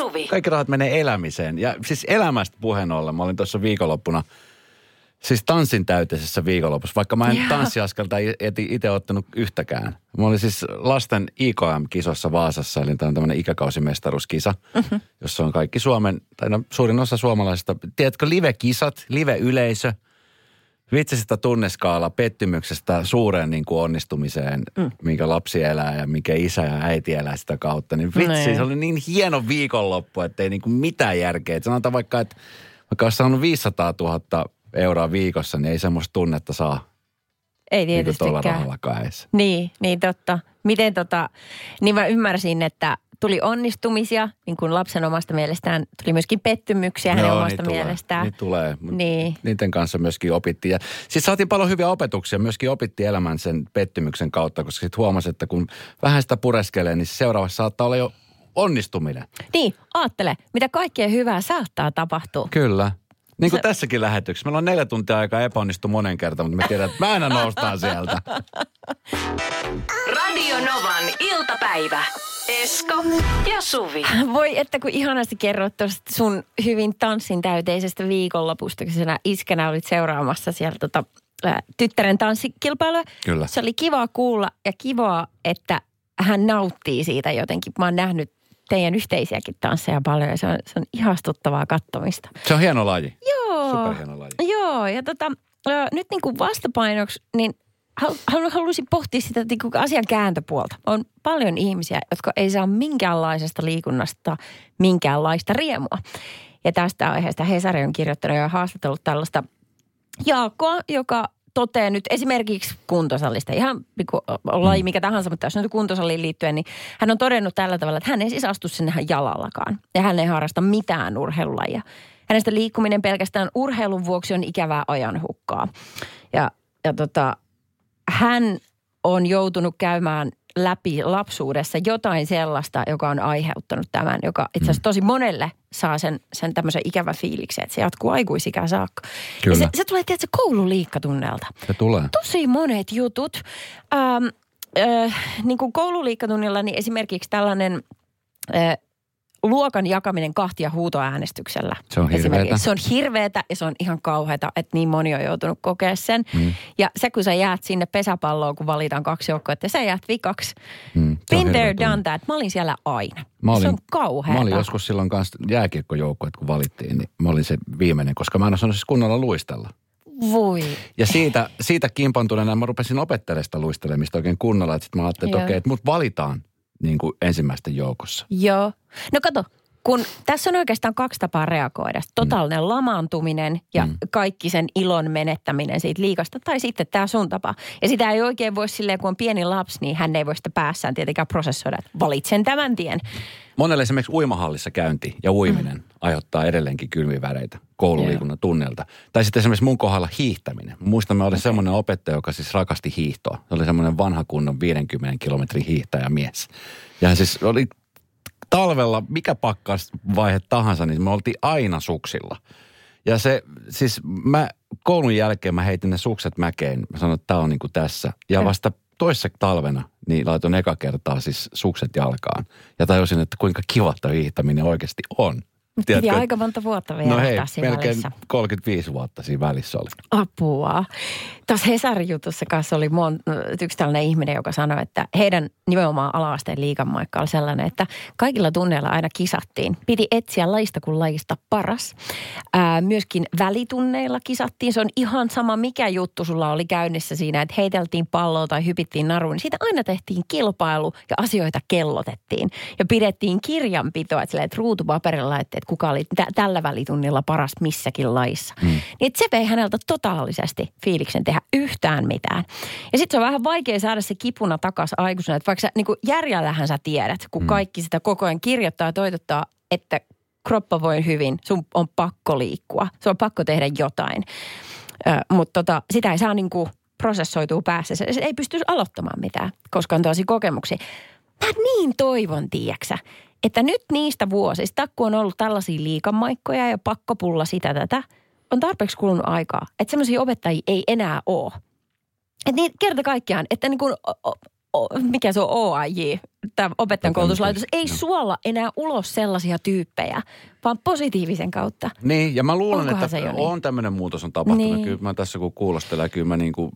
Suvi. Kaikki rahat menee elämiseen. Ja siis elämästä puheen ollen, mä olin tuossa viikonloppuna, siis tanssin täyteisessä viikonlopussa, vaikka mä en Joo. tanssiaskelta itse ottanut yhtäkään. Mä olin siis lasten IKM-kisossa Vaasassa, eli tämä on tämmöinen ikäkausimestaruuskisa, mm-hmm. jossa on kaikki Suomen, tai no suurin osa suomalaisista, tiedätkö, live-kisat, live-yleisö, vitsi sitä tunneskaala pettymyksestä suureen niin kuin onnistumiseen, mm. minkä lapsi elää ja mikä isä ja äiti elää sitä kautta. Niin vitsi, Niin. se oli niin hieno viikonloppu, että ei niin kuin mitään järkeä. Et sanotaan vaikka, että vaikka olisi saanut 500 000 euroa viikossa, niin ei semmoista tunnetta saa Ei niin tuolla tietystikään. rahallakaan edes. Niin, niin totta. Miten tota, niin mä ymmärsin, että tuli onnistumisia, niin kuin lapsen omasta mielestään, tuli myöskin pettymyksiä hänen Joo, omasta niitä mielestään. Tulee, niitä tulee. Niin. Niiden kanssa myöskin opittiin. Ja sitten saatiin paljon hyviä opetuksia. Myöskin opittiin elämän sen pettymyksen kautta, koska sitten huomasi, että kun vähän sitä pureskelee, niin seuraavassa saattaa olla jo onnistuminen. Niin, aattele, mitä kaikkea hyvää saattaa tapahtua. Kyllä. Niin kuin Se- tässäkin lähetyksessä. Meillä on neljä tuntia aikaa epäonnistu monen kertaan, mutta me tiedetään, että mä aina noustaan sieltä. Radio Novan iltapäivä. Esko ja Suvi. Voi, että kun ihanasti kerroit tuosta sun hyvin tanssin täyteisestä viikonlopusta, kun sinä iskänä olit seuraamassa siellä tota, ää, tyttären tanssikilpailua. Kyllä. Se oli kiva kuulla ja kivaa, että hän nauttii siitä jotenkin. Mä oon nähnyt teidän yhteisiäkin tansseja paljon ja se on, se on ihastuttavaa kattomista. Se on hieno laji. Joo. Superhieno laji. Joo, ja tota, ö, nyt niin kuin vastapainoksi, niin haluaisin pohtia sitä niin kuin asian kääntöpuolta. On paljon ihmisiä, jotka ei saa minkäänlaisesta liikunnasta minkäänlaista riemua. Ja tästä aiheesta Hesari on kirjoittanut ja haastatellut tällaista Jaakkoa, joka toteaa nyt esimerkiksi kuntosalista, ihan pikku laji mikä tahansa, mutta jos nyt kuntosaliin liittyen, niin hän on todennut tällä tavalla, että hän ei siis astu sinne jalallakaan. Ja hän ei harrasta mitään urheilulajia. Hänestä liikkuminen pelkästään urheilun vuoksi on ikävää ajanhukkaa. Ja, ja tota, hän on joutunut käymään läpi lapsuudessa jotain sellaista, joka on aiheuttanut tämän, joka itse asiassa tosi monelle saa sen, sen tämmöisen ikävä fiiliksen, että se jatkuu aikuisikään saakka. Kyllä. Ja se, se tulee, tiedätkö, koululiikkatunnelta. Se tulee. Tosi monet jutut. Ähm, äh, niin kuin koululiikkatunnilla, niin esimerkiksi tällainen äh, luokan jakaminen kahtia huutoäänestyksellä. Se on hirveetä. Se on hirveetä ja se on ihan kauheata, että niin moni on joutunut kokea sen. Mm. Ja se, kun sä jäät sinne pesäpalloon, kun valitaan kaksi joukkoa, että sä jäät vikaksi. Mm, Been there, done that. Mä olin siellä aina. Mä olin, se on kauheata. Mä olin joskus silloin kanssa jääkiekkojoukkueet, kun valittiin, niin mä olin se viimeinen, koska mä en osannut siis kunnolla luistella. Voi. Ja siitä, siitä kimpantuneena mä rupesin opettelemaan sitä luistelemista oikein kunnolla. Että sit mä ajattelin, että okei, että mut valitaan niin kuin ensimmäisten joukossa. Joo. No kato, kun tässä on oikeastaan kaksi tapaa reagoida. Totaalinen mm. lamaantuminen ja mm. kaikki sen ilon menettäminen siitä liikasta tai sitten tämä sun tapa. Ja sitä ei oikein voi silleen, kun on pieni lapsi, niin hän ei voi sitä päässään tietenkään prosessoida, että valitsen tämän tien. Monelle esimerkiksi uimahallissa käynti ja uiminen mm. aiheuttaa edelleenkin kylmiväreitä koululiikunnan tunnelta. Tai sitten esimerkiksi mun kohdalla hiihtäminen. Muistan, mä olin okay. semmoinen opettaja, joka siis rakasti hiihtoa. Se oli semmoinen vanha kunnon 50 kilometrin hiihtäjämies. Ja hän siis oli talvella, mikä pakkasvaihe tahansa, niin me oltiin aina suksilla. Ja se, siis mä koulun jälkeen mä heitin ne sukset mäkeen. Mä sanoin, että tää on niinku tässä. Ja vasta toissa talvena niin laitoin eka kertaa siis sukset jalkaan. Ja tajusin, että kuinka kiva tämä hiihtäminen oikeasti on. Mutta piti Tiedätkö? aika monta vuotta vielä No hei, siinä melkein välissä. 35 vuotta siinä välissä oli. Apua. Tuossa Hesarin jutussa kanssa oli mon, yksi tällainen ihminen, joka sanoi, että heidän nimenomaan ala-asteen liikanmaikka oli sellainen, että kaikilla tunneilla aina kisattiin. Piti etsiä laista kuin laista paras. Ää, myöskin välitunneilla kisattiin. Se on ihan sama, mikä juttu sulla oli käynnissä siinä, että heiteltiin palloa tai hypittiin naruun. Niin siitä aina tehtiin kilpailu ja asioita kellotettiin. Ja pidettiin kirjanpitoa, että, silleen, että ruutupaperilla laitettiin, että kuka oli tä- tällä välitunnilla paras missäkin laissa. Mm. Niin se vei häneltä totaalisesti fiiliksen tehdä yhtään mitään. Ja sitten se on vähän vaikea saada se kipuna takaisin aikuisena. Että vaikka sä, niin järjellähän sä tiedät, kun mm. kaikki sitä koko ajan kirjoittaa ja toitottaa, että kroppa voi hyvin, sun on pakko liikkua, sun on pakko tehdä jotain. Mutta tota, sitä ei saa niin kuin prosessoitua päässä. Se, se ei pysty aloittamaan mitään, koska on tosi kokemuksia. Mä niin toivon, tiiäksä, että nyt niistä vuosista, kun on ollut tällaisia liikamaikkoja ja pakkopulla sitä tätä, on tarpeeksi kulunut aikaa, että semmoisia opettajia ei enää ole. Että niin kerta kaikkiaan, että niin kuin, o, o, mikä se on OAJ, tämä opettajan koulutuslaitos ei joo. suolla enää ulos sellaisia tyyppejä, vaan positiivisen kautta. Niin, ja mä luulen, Onkohan että niin? on tämmöinen muutos on tapahtunut. Niin. Kyllä mä tässä kun kuulostelen, kyllä mä niin kuin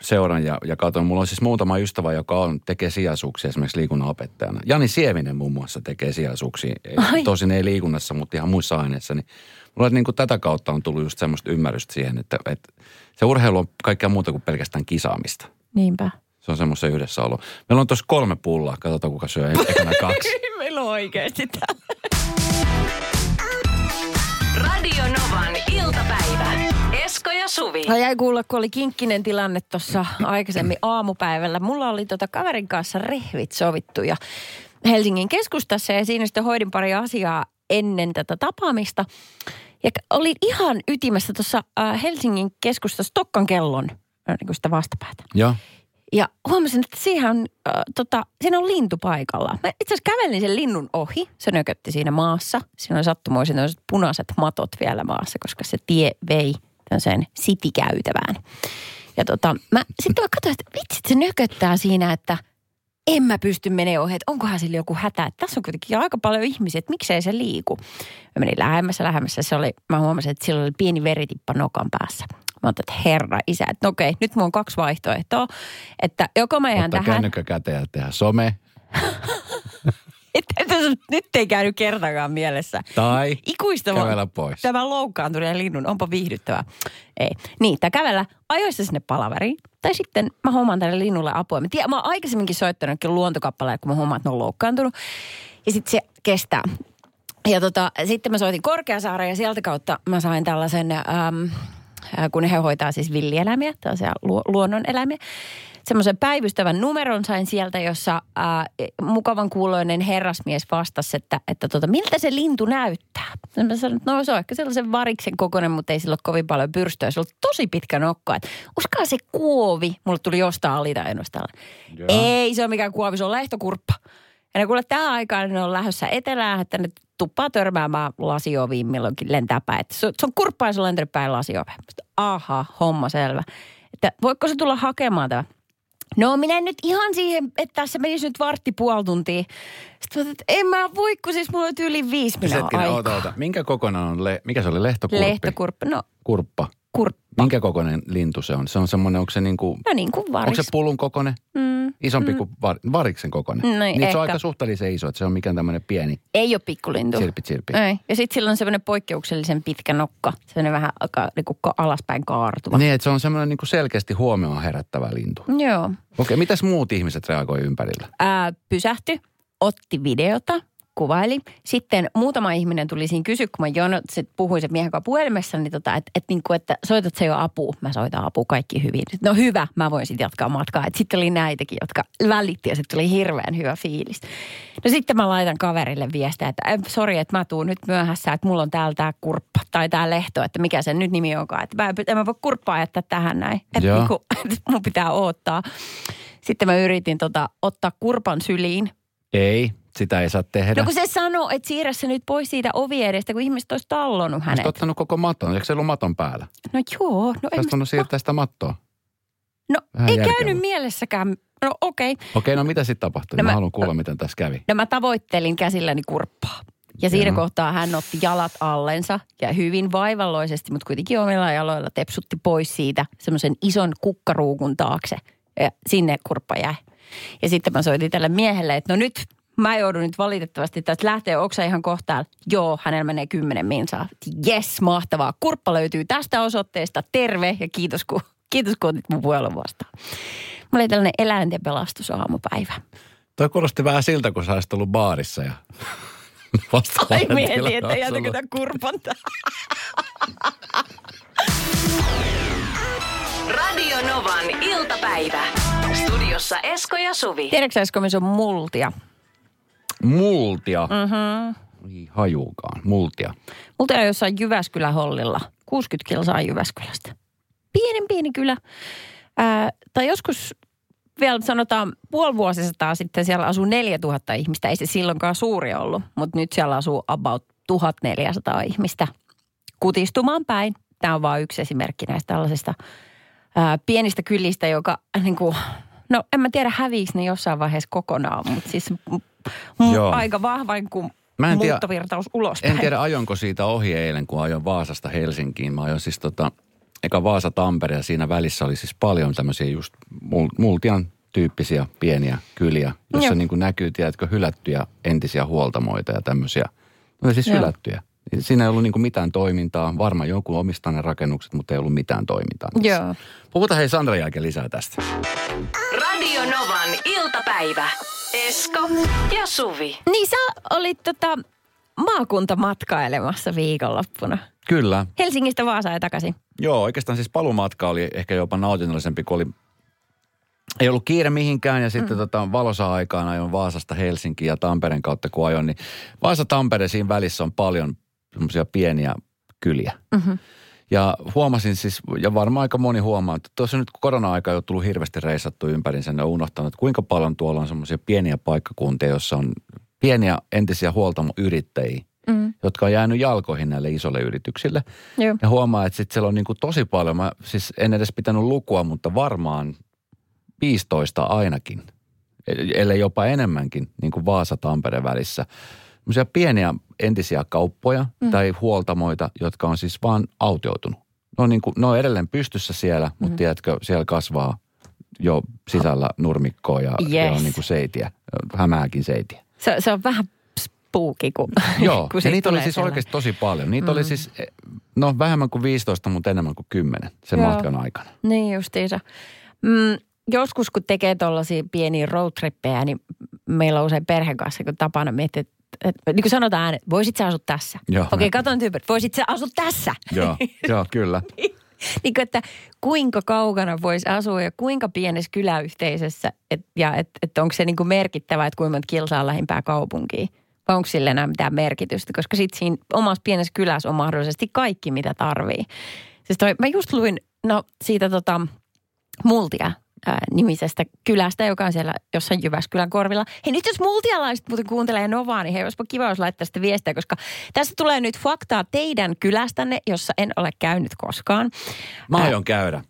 seuran ja, ja katson. Mulla on siis muutama ystävä, joka on, tekee sijaisuuksia esimerkiksi liikunnanopettajana. Jani Sievinen muun muassa tekee sijaisuuksia. Ai. Tosin ei liikunnassa, mutta ihan muissa aineissa. Niin mulla niin kuin tätä kautta on tullut just semmoista ymmärrystä siihen, että, että se urheilu on kaikkea muuta kuin pelkästään kisaamista. Niinpä. Se on semmoisen yhdessäolo. Meillä on tuossa kolme pullaa. Katsotaan, kuka syö ekana kaksi. Meillä on oikeasti täällä. Radio Novan iltapäivä. Esko ja Suvi. Mä jäi kuulla, kun oli kinkkinen tilanne tuossa aikaisemmin aamupäivällä. Mulla oli tota kaverin kanssa rehvit sovittu ja Helsingin keskustassa ja siinä sitten hoidin pari asiaa ennen tätä tapaamista. Ja olin ihan ytimessä tuossa äh, Helsingin keskustassa Tokkan kellon äh, niin kuin sitä vastapäätä. Joo. Ja huomasin, että siihen on, äh, tota, siinä on lintu paikalla. Mä itse asiassa kävelin sen linnun ohi. Se nökötti siinä maassa. Siinä oli sattumoisin punaiset matot vielä maassa, koska se tie vei tämmöiseen sitikäytävään. Ja tota, mä sitten mä katsoin, että vitsit se nököttää siinä, että en mä pysty menemään ohi, että onkohan sillä joku hätä. Että tässä on kuitenkin aika paljon ihmisiä, että miksei se liiku. Mä menin lähemmässä, lähemmässä. Se oli, mä huomasin, että sillä oli pieni veritippa nokan päässä. Mä ajattelin, että herra isä, että no okei, nyt mulla on kaksi vaihtoehtoa. Että joko mä jään Ottaa tähän, käteen ja tehdä some. että, että nyt ei käynyt kertakaan mielessä. Tai Ikuistava. kävellä pois. Tämä loukkaantuneen linnun, onpa viihdyttävää. Ei. Niin, tai kävellä ajoissa sinne palaveriin. Tai sitten mä hommaan tälle linnulle apua. Mä, tiedän, mä oon aikaisemminkin soittanut kyllä luontokappaleja, kun mä hommaan, että ne on loukkaantunut. Ja sitten se kestää. Ja tota, sitten mä soitin Korkeasaareen ja sieltä kautta mä sain tällaisen, äm, äh, kun he hoitaa siis villieläimiä, tällaisia lu- luonnoneläimiä. Semmoisen päivystävän numeron sain sieltä, jossa äh, mukavan kuuloinen herrasmies vastasi, että, että tota, miltä se lintu näyttää. Ja Mä sanoin, että no se on ehkä sellaisen variksen kokoinen, mutta ei sillä ole kovin paljon pyrstöä. Se on tosi pitkä nokka. Että uskaa se kuovi. Mulle tuli jostain alitainnosta. Joo. Ei se ole mikään kuovi, se on lehtokurppa. Ja ne kuule tähän aikaan ne on lähdössä etelään, että ne tuppaa törmäämään lasioviin milloinkin lentää päin. Että se, se on kurppaa ja se on lentänyt päin lasiove. Sitten, aha, homma selvä. Että voiko se tulla hakemaan tämä? No minä en nyt ihan siihen, että tässä menisi nyt vartti puoli tuntia. Sitten mä että en mä voi, kun siis mulla on yli viisi hetkinen, aikaa. oota, oota. Minkä kokoinen on, le- mikä se oli, lehtokurppi? Lehtokurppa, no Kurppa. kurppa. Minkä kokoinen lintu se on? Se on semmoinen, onko se niinku, No niin kuin varis. onko se pullun kokoinen? Mm. Isompi kuin var, variksen kokoinen? No, niin se on ehkä. aika suhteellisen iso, että se on mikään tämmöinen pieni Ei ole pikkulintu. sirpi sirpi. Ei. Ja sitten sillä on semmoinen poikkeuksellisen pitkä nokka. Semmoinen vähän aika niinku alaspäin kaartuva. Niin, että se on semmoinen niinku selkeästi huomioon herättävä lintu. Joo. Okei, mitäs muut ihmiset reagoi ympärillä? Ää, pysähtyi, otti videota, kuvaili. Sitten muutama ihminen tuli siinä kysyä, kun mä jono, se puhuin se miehen kanssa puhelimessa, niin tota, että et niinku, että soitat se jo apua. Mä soitan apua, kaikki hyvin. No hyvä, mä voin sitten jatkaa matkaa. Sitten oli näitäkin, jotka välitti ja sitten tuli hirveän hyvä fiilis. No sitten mä laitan kaverille viestiä, että "Em, sori, että mä tuun nyt myöhässä, että mulla on täällä tää kurppa tai tää lehto, että mikä sen nyt nimi onkaan. Että mä, en mä voi kurppaa jättää tähän näin. Että niinku, että mun pitää odottaa. Sitten mä yritin tota, ottaa kurpan syliin. Ei, sitä ei saa tehdä. No kun se sanoo, että siirrä se nyt pois siitä ovi edestä, kun ihmiset olisi tallonut hänet. Olisit ottanut koko maton, eikö se ollut maton päällä? No joo, no en Olisit mä... siirtää sitä mattoa. No Vähän ei järkevää. käynyt mielessäkään. No okei. Okay. Okei, no mitä sitten tapahtui? No mä, mä- haluan kuulla, miten tässä kävi. No mä tavoittelin käsilläni kurppaa. Ja siinä Joo. kohtaa hän otti jalat allensa ja hyvin vaivalloisesti, mutta kuitenkin omilla jaloilla tepsutti pois siitä semmoisen ison kukkaruukun taakse. Ja sinne kurppa jäi. Ja sitten mä soitin tälle miehelle, että no nyt mä joudun nyt valitettavasti tästä lähteä, onko ihan kohtaan? Joo, hänellä menee kymmenen minsaa. Jes, mahtavaa. Kurppa löytyy tästä osoitteesta. Terve ja kiitos kun, kiitos kun otit mun puhelun vastaan. Mulla oli tällainen eläinten pelastusaamupäivä. Toi kuulosti vähän siltä, kun sä olisit ollut baarissa ja vasta Ai mietin, että jätäkö tämän kurpan. Radio Novan iltapäivä. Studiossa Esko ja Suvi. Tiedätkö äsken, missä on multia? Multia. Mm-hmm. Ei hajuukaan. Multia. Multia on jossain Jyväskylän hollilla. 60 kilsaa Jyväskylästä. Pienen pieni kylä. Ää, tai joskus vielä sanotaan puoli vuosisataa sitten siellä asuu 4000 ihmistä. Ei se silloinkaan suuri ollut, mutta nyt siellä asuu about 1400 ihmistä kutistumaan päin. Tämä on vain yksi esimerkki näistä tällaisista ää, pienistä kylistä, joka niin kuin, No en mä tiedä häviikö ne jossain vaiheessa kokonaan, mutta siis m- Joo. aika vahvain kuin Mä en tiedä- muuttovirtaus ulospäin. En tiedä, ajonko siitä ohi eilen, kun ajoin Vaasasta Helsinkiin. Mä ajoin siis tota, eka Vaasa-Tampere ja siinä välissä oli siis paljon tämmöisiä just mul- multian tyyppisiä pieniä kyliä, jossa Joo. niin kuin näkyy, tiedätkö, hylättyjä entisiä huoltamoita ja tämmöisiä. No siis Joo. hylättyjä. Siinä ei ollut niin kuin mitään toimintaa. Varmaan joku omistaa ne rakennukset, mutta ei ollut mitään toimintaa. niissä. Joo. Puhutaan hei Sandra jälkeen lisää tästä. Radio Novan iltapäivä. Esko ja Suvi. Niin sä olit tota maakuntamatkailemassa viikonloppuna. Kyllä. Helsingistä Vaasaan ja takaisin. Joo, oikeastaan siis palumatka oli ehkä jopa nautinnollisempi, kun oli ei ollut kiire mihinkään ja sitten mm. tota, valosa aikaan ajoin Vaasasta Helsinkiin ja Tampereen kautta kun ajoin, niin Vaasa-Tampere siinä välissä on paljon semmoisia pieniä kyliä. Mm-hmm. Ja huomasin siis, ja varmaan aika moni huomaa, että tuossa nyt korona-aika ole tullut hirveästi reissattu ympärinsä, on unohtanut, että kuinka paljon tuolla on semmoisia pieniä paikkakuntia, joissa on pieniä entisiä huoltamoyrittäjiä, Mm. jotka on jäänyt jalkoihin näille isolle yrityksille. Joo. Ja huomaa, että sitten siellä on niin kuin tosi paljon, mä siis en edes pitänyt lukua, mutta varmaan 15 ainakin, ellei jopa enemmänkin, niin kuin Vaasa-Tampere välissä. Pieniä entisiä kauppoja mm. tai huoltamoita, jotka on siis vaan autioitunut. Ne on, niin kuin, ne on edelleen pystyssä siellä, mutta Mm. tiedätkö, siellä kasvaa jo sisällä nurmikkoa ja, ja Yes. on niin kuin seitiä, hämääkin seitiä. Se, se on vähän spooky, kun, Joo, kun ja niitä oli siis sellainen. oikeasti tosi paljon. Niitä mm. oli siis, eh, no vähemmän kuin 15, mutta enemmän kuin 10 sen Joo. matkan aikana. Niin justiinsa. Mm, joskus kun tekee tuollaisia pieniä roadtrippejä, niin meillä on usein perheen kanssa kun tapana miettiä, että, että niin kuin sanotaan äänet, voisit sä asua tässä? Okei, katon tyyppi, voisit sä asua tässä? Joo, joo, kyllä. niin kuin, että kuinka kaukana voisi asua ja kuinka pienessä kyläyhteisössä et, ja että et onko se niin kuin merkittävä, että kuinka monta kilsaa lähimpää kaupunkiin. Vai onko sille enää mitään merkitystä, koska sitten siinä omassa pienessä kylässä on mahdollisesti kaikki, mitä tarvii. Siis toi, mä just luin, no siitä tota, Multia ää, nimisestä kylästä, joka on siellä jossain Jyväskylän korvilla. Hei nyt jos multialaiset muuten kuuntelee Novaa, niin hei olisipa kiva, jos laittaa sitä viestiä, koska tässä tulee nyt faktaa teidän kylästänne, jossa en ole käynyt koskaan. Mä Ää, aion käydä.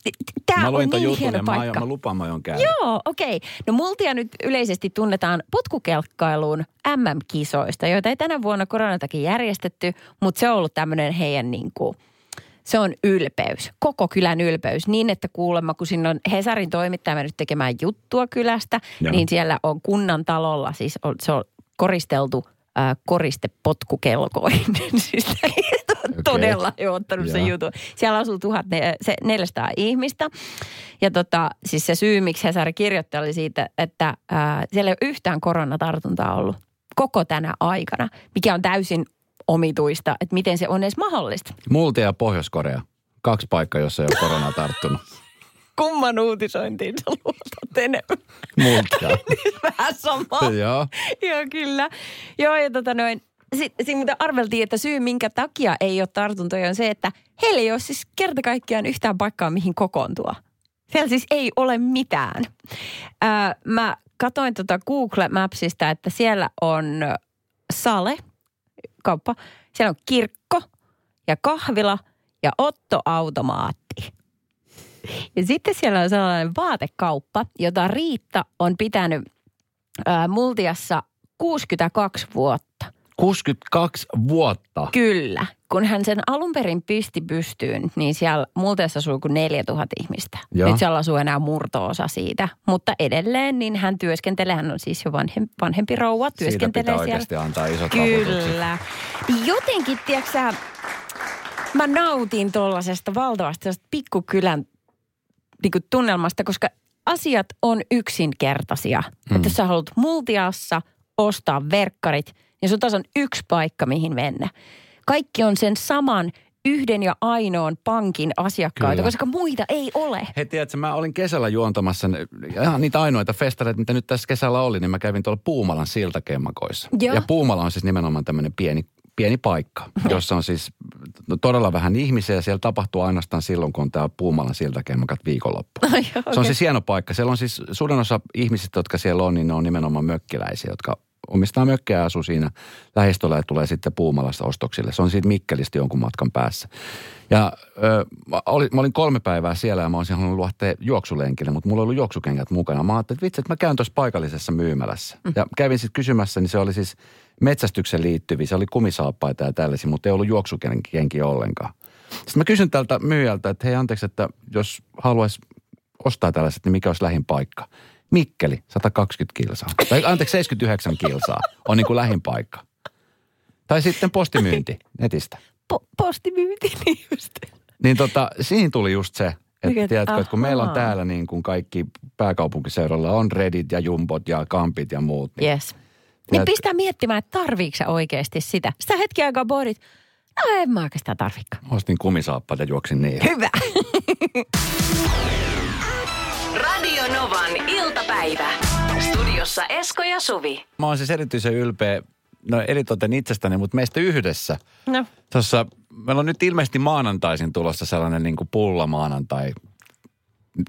Tämä mä on luin ton niin hieno ja mä, aion, paikka. mä lupaan, mä aion käydä. Joo, okei. Okay. No Multia nyt yleisesti tunnetaan potkukelkkailuun MM-kisoista, joita ei tänä vuonna koronatakin järjestetty, mutta se on ollut tämmöinen heidän niin kuin, se on ylpeys, koko kylän ylpeys. Niin, että kuulemma, kun sinne on Hesarin toimittaja mennyt tekemään juttua kylästä, Joo. niin siellä on kunnan talolla, siis on, se on koristeltu äh, koriste potkukelkoin. siis on todella jo ottanut sen jutun. Siellä asuu 1400 ihmistä. Ja tota, siis se syy, miksi Hesari kirjoitti, oli siitä, että ää, siellä ei ole yhtään koronatartuntaa ollut koko tänä aikana, mikä on täysin omituista, että miten se on edes mahdollista. Multia ja Pohjois-Korea. Kaksi paikkaa, jossa ei ole korona tarttunut. Kumman uutisointiin sä luotat enemmän? Multia. Vähän sama. Joo. Joo, kyllä. Joo, ja tota noin, sitten sit, mitä arveltiin, että syy minkä takia ei ole tartuntoja on se, että heillä ei ole siis kerta kaikkiaan yhtään paikkaa, mihin kokoontua. Siellä siis ei ole mitään. Ää, mä katoin tota Google Mapsista, että siellä on sale, kauppa, siellä on kirkko ja kahvila ja ottoautomaatti. Ja sitten siellä on sellainen vaatekauppa, jota Riitta on pitänyt ää, Multiassa 62 vuotta. 62 vuotta. Kyllä. Kun hän sen alun perin pisti pystyyn, niin siellä Multiassa asuu kuin 4000 ihmistä. Joo. Nyt siellä asuu enää murto-osa siitä. Mutta edelleen niin hän työskentelee, hän on siis jo vanhem, vanhempi rouva, Siitä työskentelee pitää siellä. oikeasti antaa isot. Kyllä. Jotenkin, tiedätkö mä nautin tuollaisesta valtavasta pikkukylän niin kuin tunnelmasta, koska asiat on yksinkertaisia. Mm. Että jos sä haluat multiassa ostaa verkkarit, niin sun taas on yksi paikka, mihin mennä. Kaikki on sen saman yhden ja ainoan pankin asiakkaita, Kyllä. koska muita ei ole. Hei, tiedätkö, mä olin kesällä juontamassa ihan niitä ainoita festareita, mitä nyt tässä kesällä oli, niin mä kävin tuolla Puumalan siltakemmakoissa. Joo. Ja Puumala on siis nimenomaan tämmöinen pieni, pieni paikka, jossa on siis no, todella vähän ihmisiä. Siellä tapahtuu ainoastaan silloin, kun on tämä Puumalan siltakemmakat viikonloppu. Ai, Se on siis hieno paikka. Siellä on siis suurin osa ihmisistä, jotka siellä on, niin ne on nimenomaan mökkiläisiä, jotka omistaa mökkiä ja asuu siinä lähistöllä ja tulee sitten Puumalasta ostoksille. Se on siitä Mikkelistä jonkun matkan päässä. Ja ö, mä, olin, mä olin kolme päivää siellä ja mä olisin halunnut luottaa juoksulenkille, mutta mulla oli ollut juoksukengät mukana. Mä ajattelin, että vitsi, että mä käyn tuossa paikallisessa myymälässä. Mm. Ja kävin sitten kysymässä, niin se oli siis metsästyksen liittyviä. Se oli kumisaappaita ja tällaisia, mutta ei ollut juoksukenkiä ollenkaan. Sitten mä kysyn tältä myyjältä, että hei anteeksi, että jos haluaisi ostaa tällaiset, niin mikä olisi lähin paikka? Mikkeli, 120 kilsaa. Tai anteeksi, 79 kilsaa on niin kuin lähin paikka. Tai sitten postimyynti netistä. Po- postimyynti, niin just. Niin tota, siinä tuli just se, että Mikä- tiedätkö, että kun meillä on täällä niin kuin kaikki pääkaupunkiseudulla on Reddit ja Jumbot ja Kampit ja muut. Niin Yes. Niin pistää miettimään, että tarviiko oikeasti sitä. Sitä hetki aikaa pohdit, no en mä oikeastaan tarvikaan. Ostin kumisaappaat ja juoksin niin. Hyvä. Radio Novan iltapäivä. Studiossa Esko ja Suvi. Mä oon siis erityisen ylpeä, no eritoten itsestäni, mutta meistä yhdessä. No, Tuossa, meillä on nyt ilmeisesti maanantaisin tulossa sellainen niin kuin pulla maanantai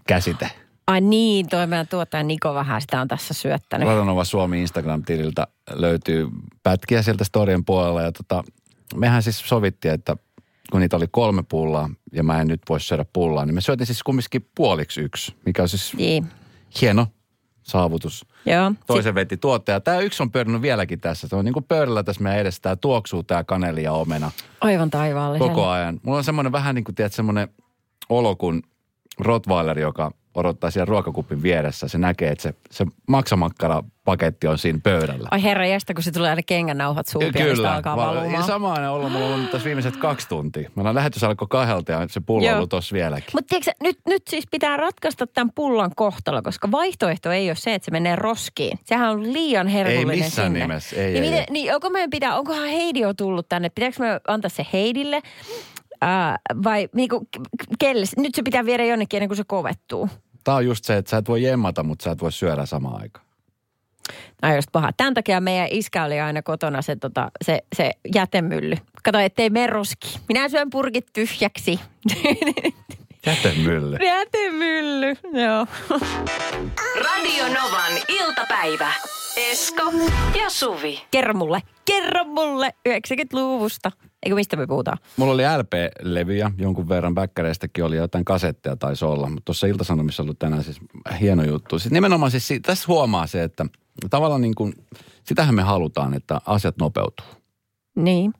käsite. ai niin, toi meidän tuottaja Niko vähän sitä on tässä syöttänyt. Radonova Suomi Instagram-tililtä löytyy pätkiä sieltä storien puolella. Ja tota, mehän siis sovittiin, että kun niitä oli kolme pullaa ja mä en nyt voi syödä pullaa, niin me syötiin siis kumminkin puoliksi yksi, mikä on siis Niin, hieno saavutus. joo. Toisen veti tuottaja. Tämä yksi on pyörinyt vieläkin tässä. Se on niin kuin pöydällä tässä meidän edessä. Tämä tuoksuu tämä kaneli ja omena aivan taivaallisen. koko ajan. Mulla on semmoinen vähän niin kuin, tiedät, semmoinen olo kuin Rottweiler, joka odottaa siellä ruokakupin vieressä. Se näkee, että se, se maksamakkara-paketti on siinä pöydällä. Ai herra jästä, kun se tulee aina kengännauhat suupielistä Kyllä. alkaa Va- valumaan. Ja samainen olo mulla on ollut tässä viimeiset kaksi tuntia. Meillä on lähetys alkoi kahdelta ja se pullo on ollut tossa vieläkin. Mutta nyt, nyt siis pitää ratkaista tämän pullan kohtalo, koska vaihtoehto ei ole se, että se menee roskiin. Sehän on liian herkullinen Ei missään sinne. nimessä, ei, niin, ei, miten, ei. niin onko meidän pitää, onkohan Heidi jo tullut tänne? Pitääkö me antaa se Heidille? Ää, vai niinku, k- kelle? Nyt se pitää viedä jonnekin ennen kuin se kovettuu. Tämä on just se, että sä et voi jemmata, mutta sä et voi syödä samaan aikaan. No just paha. Tämän takia meidän iskä oli aina kotona se, tota, se, se jätemylly. Kato, ettei mene roskiin. Minä syön purkit tyhjäksi. Jätemylly. jätemylly, joo. Radio Novan iltapäivä. Esko ja Suvi. Kerro mulle, kerro mulle 90-luvusta. Eikö mistä me puhutaan? Mulla oli LP-levyjä, jonkun verran bäkkäreistäkin oli jotain kasetteja taisi olla, mutta tuossa Ilta-Sanomissa ollut tänään siis hieno juttu. Siis nimenomaan siis si- tässä huomaa se, että tavallaan niin kuin, sitähän me halutaan, että asiat nopeutuu. Niin.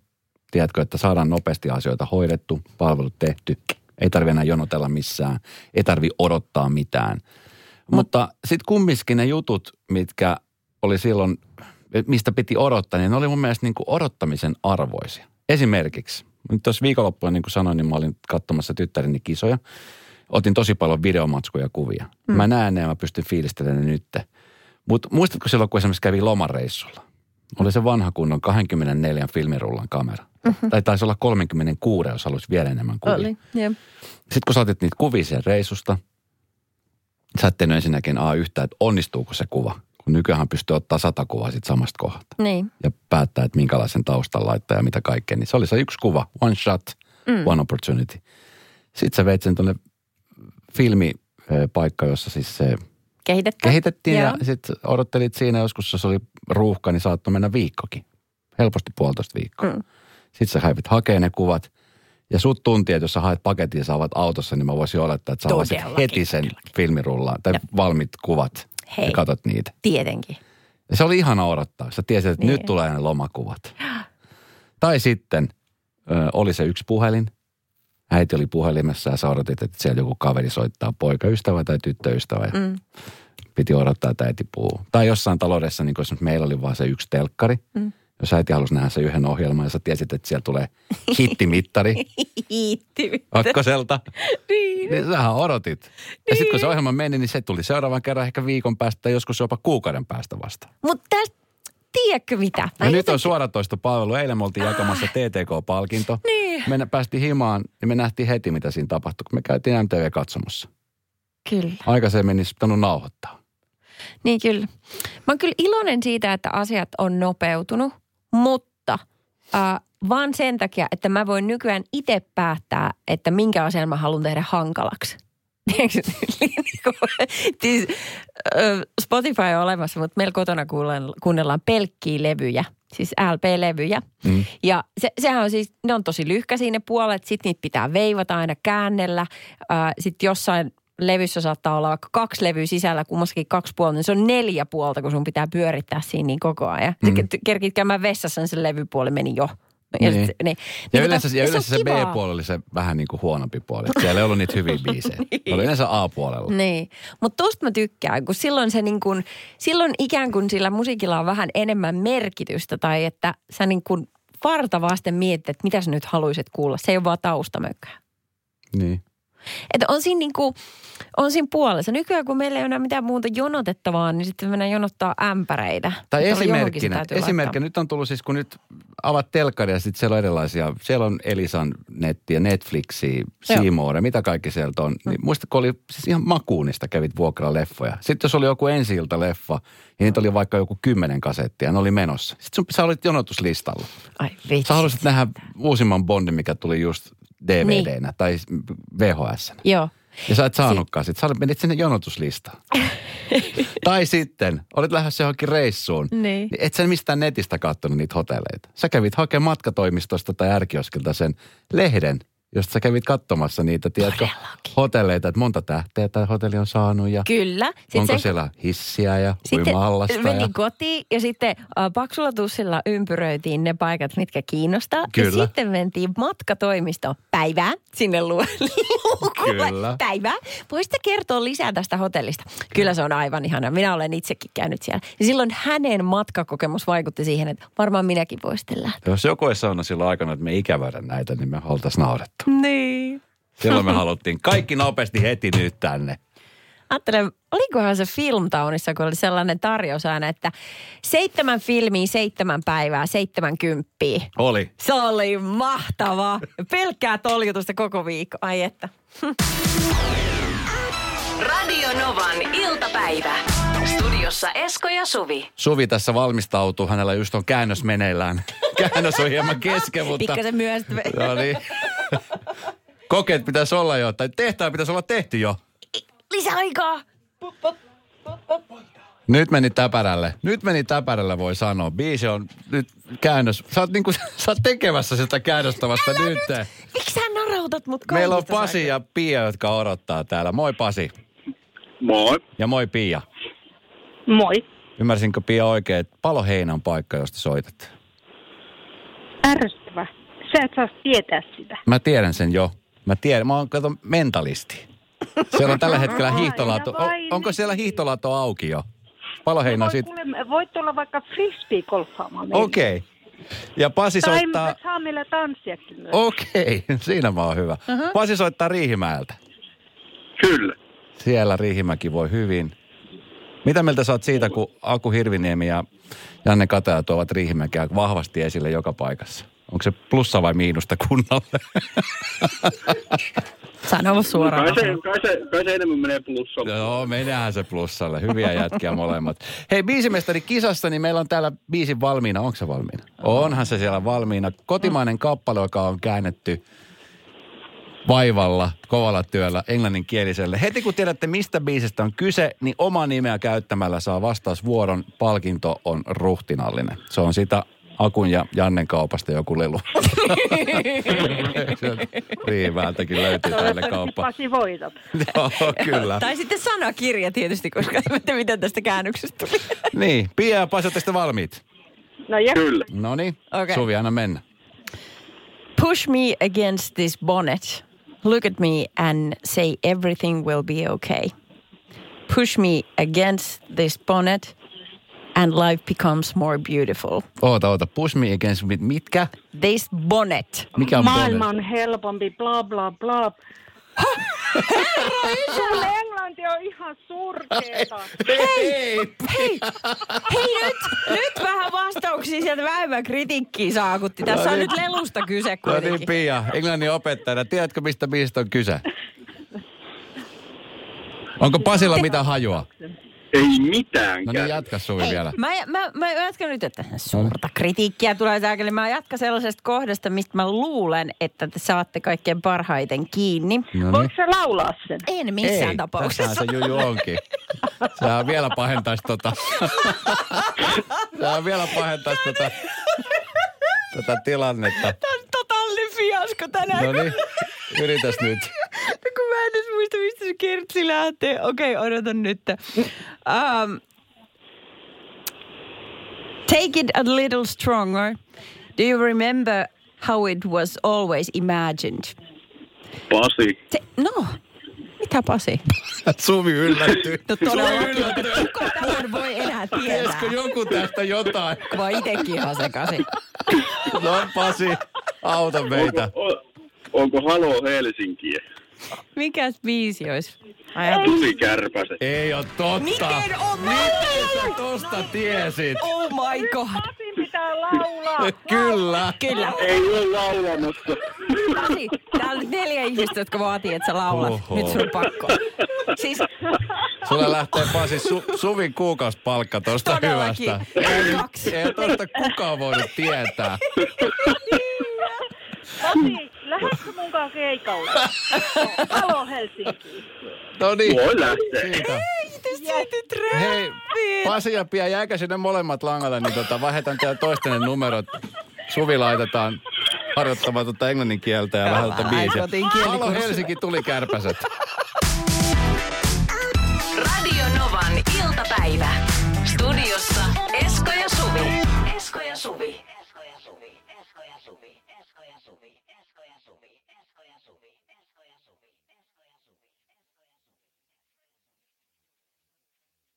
Tiedätkö, että saadaan nopeasti asioita hoidettu, palvelut tehty, ei tarvitse enää jonotella missään, ei tarvi odottaa mitään. Mutta sitten kumminkin ne jutut, mitkä oli silloin, mistä piti odottaa, niin ne oli mun mielestä niin kuin odottamisen arvoisia. Esimerkiksi, nyt tuossa viikonloppuna, niin kuin sanoin, niin mä olin katsomassa tyttäreni kisoja. Otin tosi paljon videomatskuja ja kuvia. Mm. Mä näen ne ja mä pystyn fiilistelemään ne nyt. Mutta muistatko silloin, kun esimerkiksi kävi lomareissulla? Oli se vanha kunnon 24 filmirullan kamera. Mm-hmm. Tai taisi olla 36, jos haluaisi vielä enemmän kuvia. Oli, joo. Sitten kun sä otit niitä kuvia sen reissusta, sä et ensinnäkin A yhtään, että onnistuuko se kuva. Kun nykyään pystyy ottaa sata kuvaa siitä samasta kohdasta. Niin. Ja päättää, että minkälaisen taustan laittaa ja mitä kaikkea. Niin se oli se yksi kuva, one shot, mm. one opportunity. Sitten sä veit sen tuonne filmipaikka, jossa siis se Kehitettä. kehitettiin Joo. ja sitten odottelit siinä joskus, jos oli ruuhka, niin saattoi mennä viikkokin. Helposti puolitoista viikkoa. Mm. Sitten sä häivit hakea ne kuvat. Ja sut tunti, että jos sä haet paketin ja saavat autossa, niin mä voisin olettaa, että sä heti sen filmirullaan tai valmiit kuvat Hei. ja katot niitä. Tietenkin. Ja se oli ihana odottaa. Sä tiesit, että Niin. nyt tulee ne lomakuvat. Tai sitten ö, oli se yksi puhelin. Äiti oli puhelimessa ja sä odotit, että siellä joku kaveri soittaa poikaystävä tai tyttöystävä. Mm. piti odottaa, että äiti puhuu. Tai jossain taloudessa, niin kuin meillä oli vaan se yksi telkkari. Mm. Jos äiti halusi nähdä sen yhden ohjelman ja sä tiesit, että siellä tulee hittimittari Hiitti. kakkoselta, Niin. niin sähän odotit. Ja sitten kun se ohjelma meni, niin se tuli seuraavan kerran ehkä viikon päästä tai joskus jopa kuukauden päästä vasta. Mutta tästä, tiedätkö mitä? Mä Ja nyt on jotenkin- suoratoistopalvelu. Eilen me oltiin jakamassa TTK-palkinto. Niin. Me päästiin himaan ja me nähtiin heti, mitä siinä tapahtui, kun me käytiin MTV-katsomossa. Kyllä. Aikaisemmin olisi pitänyt nauhoittaa. Niin kyllä. Mä oon kyllä iloinen siitä, että asiat on nopeutunut, mutta äh, vaan sen takia, että mä voin nykyään itse päättää, että minkä asian mä haluan tehdä hankalaksi. niinku, siis, Spotify on olemassa, mutta meillä kotona kuunnellaan, pelkkiä levyjä, siis LP-levyjä. Mm. Ja se, sehän on siis, ne on tosi lyhkäisiä ne puolet, sitten niitä pitää veivata aina käännellä. Sitten jossain levyssä saattaa olla vaikka kaksi levyä sisällä, kummassakin kaksi puolta, niin se on neljä puolta, kun sun pitää pyörittää siinä niin koko ajan. Mm. Kerkit käymään vessassa, niin se levypuoli meni jo. Ja, Niin. sit, niin. Ja Niin yleensä, tota, ja se on yleensä se kivaa. B-puoli oli se vähän niin kuin huonompi puoli. Siellä ei ollut niitä hyviä biisejä. Ne oli yleensä A-puolella. Niin, mutta tosta mä tykkään, kun silloin se niin kuin, silloin ikään kuin sillä musiikilla on vähän enemmän merkitystä tai että sä niin kuin varta vasten mietit, että mitä sä nyt haluaisit kuulla. Se ei ole vaan taustamökkää. Niin. Että on siinä, niin kuin, on siinä puolessa. Nykyään kun meillä ei ole enää mitään muuta jonotettavaa, niin sitten mennään jonottaa ämpäreitä. Tai Mutta esimerkkinä, esimerkkinä nyt on tullut siis, kun nyt avat telkkari ja sitten siellä on erilaisia, siellä on Elisan nettiä, Netflixiä, Seamouria, mitä kaikki sieltä on. Niin muistatko, oli siis ihan makuunista kävit vuokraa leffoja. Sitten jos oli joku ensi leffa, ja niitä oli vaikka joku kymmenen kasettia, ne oli menossa. Sitten sun, sä olit jonotuslistalla. Ai vitsi. Sä haluaisit nähdä uusimman Bondin, mikä tuli just DVDnä tai VHS. Joo. Ja sä et saanutkaan sit. Sä menit sinne jonotuslistaan. tai sitten, olit lähdössä johonkin reissuun. Niin. Et sä mistään netistä katsonut niitä hotelleita. Sä kävit hakemaan matkatoimistosta tai ärkioskilta sen lehden, josta sä kävit katsomassa niitä, tiedätkö, Todellakin. hotelleita, että monta tähteä tämä hotelli on saanut ja Kyllä. Sitten onko sen- siellä hissiä ja Sitten menin Ja... kotiin ja sitten äh, paksulla tussilla ympyröitiin ne paikat, mitkä kiinnostaa. Kyllä. Ja sitten mentiin matkatoimistoon päivää sinne lu- luukulle. Kyllä. Päivää. Voisitte kertoa lisää tästä hotellista? Kyllä se on aivan ihana. Minä olen itsekin käynyt siellä. Ja silloin hänen matkakokemus vaikutti siihen, että varmaan minäkin voisin lähteä. Jos joku olisi sanonut silloin aikana, että me ikävärä näitä, niin me oltaisiin naurettu. Niin. Silloin me haluttiin kaikki nopeasti heti nyt tänne. Ajattelen, olikohan se Filmtownissa, kun oli sellainen tarjous aina, että seitsemän filmiä, seitsemän päivää, seitsemän kymppiä. Oli. Se oli mahtavaa. Pelkkää toljutusta koko viikko. Ai että. Radio Novan iltapäivä. Studiossa Esko ja Suvi. Suvi tässä valmistautuu, hänellä just on käännös meneillään. Käännös on hieman kesken, mutta... Pikkasen myöhäistä. No niin. Kokeet pitäisi olla jo, tai tehtävä pitäisi olla tehty jo. Lisäaikaa. Nyt meni täpärälle. Nyt meni täpärälle, voi sanoa. Biisi on nyt käännös. Sä oot, niinku, sä oot tekemässä sitä käännöstä vasta Älä nyt. nyt. Miksi sä narautat mut Meillä on Pasi ja Pia, jotka odottaa täällä. Moi Pasi. Moi. Ja moi Pia. Moi. Ymmärsinkö Pia oikein, että Paloheinä on paikka, josta soitat? Ärsyttävä. Sä et saa tietää sitä. Mä tiedän sen jo. Mä tiedän, mä oon kato mentalisti. Siellä on tällä hetkellä hiihtolato. O- onko siellä hiihtolato auki jo? Paloheina on Voit, siitä. kuule, voit tulla vaikka frisbee-golfaamaan. Okei. Ja Pasi Tai soittaa... me saa meillä tanssiakin myös. Okei, siinä mä oon hyvä. Pasi soittaa Riihimäeltä. Kyllä. Siellä Riihimäki voi hyvin. Mitä mieltä sä oot siitä, kun Aku Hirviniemi ja Janne Kataja tuovat Riihimäkeä vahvasti esille joka paikassa? Onko se plussa vai miinusta kunnalle? Sano suoraan. Kai se, kai, se, kai se enemmän menee plussalle. Joo, menehän se plussalle. Hyviä jätkiä molemmat. Hei, biisimestari kisassa, niin meillä on täällä biisin valmiina. Onko se valmiina? Onhan se siellä valmiina. Kotimainen kappale, joka on käännetty vaivalla, kovalla työllä englanninkieliselle. Heti kun tiedätte, mistä biisistä on kyse, niin oma nimeä käyttämällä saa vastausvuoron. Palkinto on ruhtinallinen. Se on sitä Akun ja Jannen kaupasta joku lelu. Riihimäeltäkin löytyy tälle kauppa. Pasi voitat. Joo, kyllä. Tai sitten sanakirja tietysti, koska ette miten tästä käännöksestä tuli. Niin, Pia ja Pasi, te valmiit? No ja Kyllä. No niin, Okei. Suvi, anna mennä. Push me against this bonnet. Look at me and say everything will be okay. Push me against this bonnet and life becomes more beautiful. Oota, oota, push me against mit, mitkä? This bonnet. Mikä on maailma bonnet? on helpompi, bla bla bla. Sulle englanti on ihan surkeeta. Hei! Hei, hei nyt, nyt vähän vastauksia sieltä vähemmän kritiikkiä saakutti. Tässä on nyt lelusta kyse No niin, kuitenkin. Pia, englannin opettajana. Tiedätkö, mistä biisistä on kyse? Onko Pasilla mitä hajua? Ei mitään No niin, jatka Suvi Ei, vielä. Mä, mä, mä jatkan nyt, että suurta kritiikkiä tulee saakeli. Mä jatkan sellaisesta kohdasta, mistä mä luulen, että te saatte kaikkein parhaiten kiinni. No Voiko se laulaa sen? En missään Ei, tapauksessa. tässähän se juju onkin. Sehän vielä pahentaisi tota. Sehän vielä pahentaisi tota, tota tilannetta. Tämä on totaalinen fiasko tänään. No niin, yritäs nyt. No kun mä en edes muista, mistä se kertsi lähtee. Okei, okay, odotan nyt. Um, take it a little stronger. Do you remember how it was always imagined? Pasi. Se, no, mitä Pasi? Suvi yllättyi. No todellakin. Kuka tämän voi enää tietää? Tiesikö joku tästä jotain? Mä itekin ihan sekaisin. No Pasi, auta meitä. Onko, o, onko Halo Helsinkiä? Mikäs biisi olisi? Ajat. Tuli kärpäset. Ei ole totta. Miten on Miten sä tosta tiesit? Oh my god. Pasin pitää laulaa. Kyllä. Kyllä. Ei ole laulamassa. Pasi, täällä on nyt neljä ihmistä, jotka vaatii, että sä laulat. Oho. Nyt sun on pakko. Siis Sulle lähtee Pasi su, Suvin kuukausipalkka tosta Todellakin. hyvästä. Ei, ei tosta kukaan voinut tietää. Pasi, lähdetkö munkaan keikalle? Halo Helsinki. No niin. Voi lähteä. Siitä. Hei, Pasi ja Pia, jääkä sinne molemmat langalle, niin tota, vaihdetaan teidän toistenne numerot. Suvi laitetaan harjoittamaan tuota englannin kieltä ja vähän tuota biisiä. Halo Helsinki tuli kärpäset.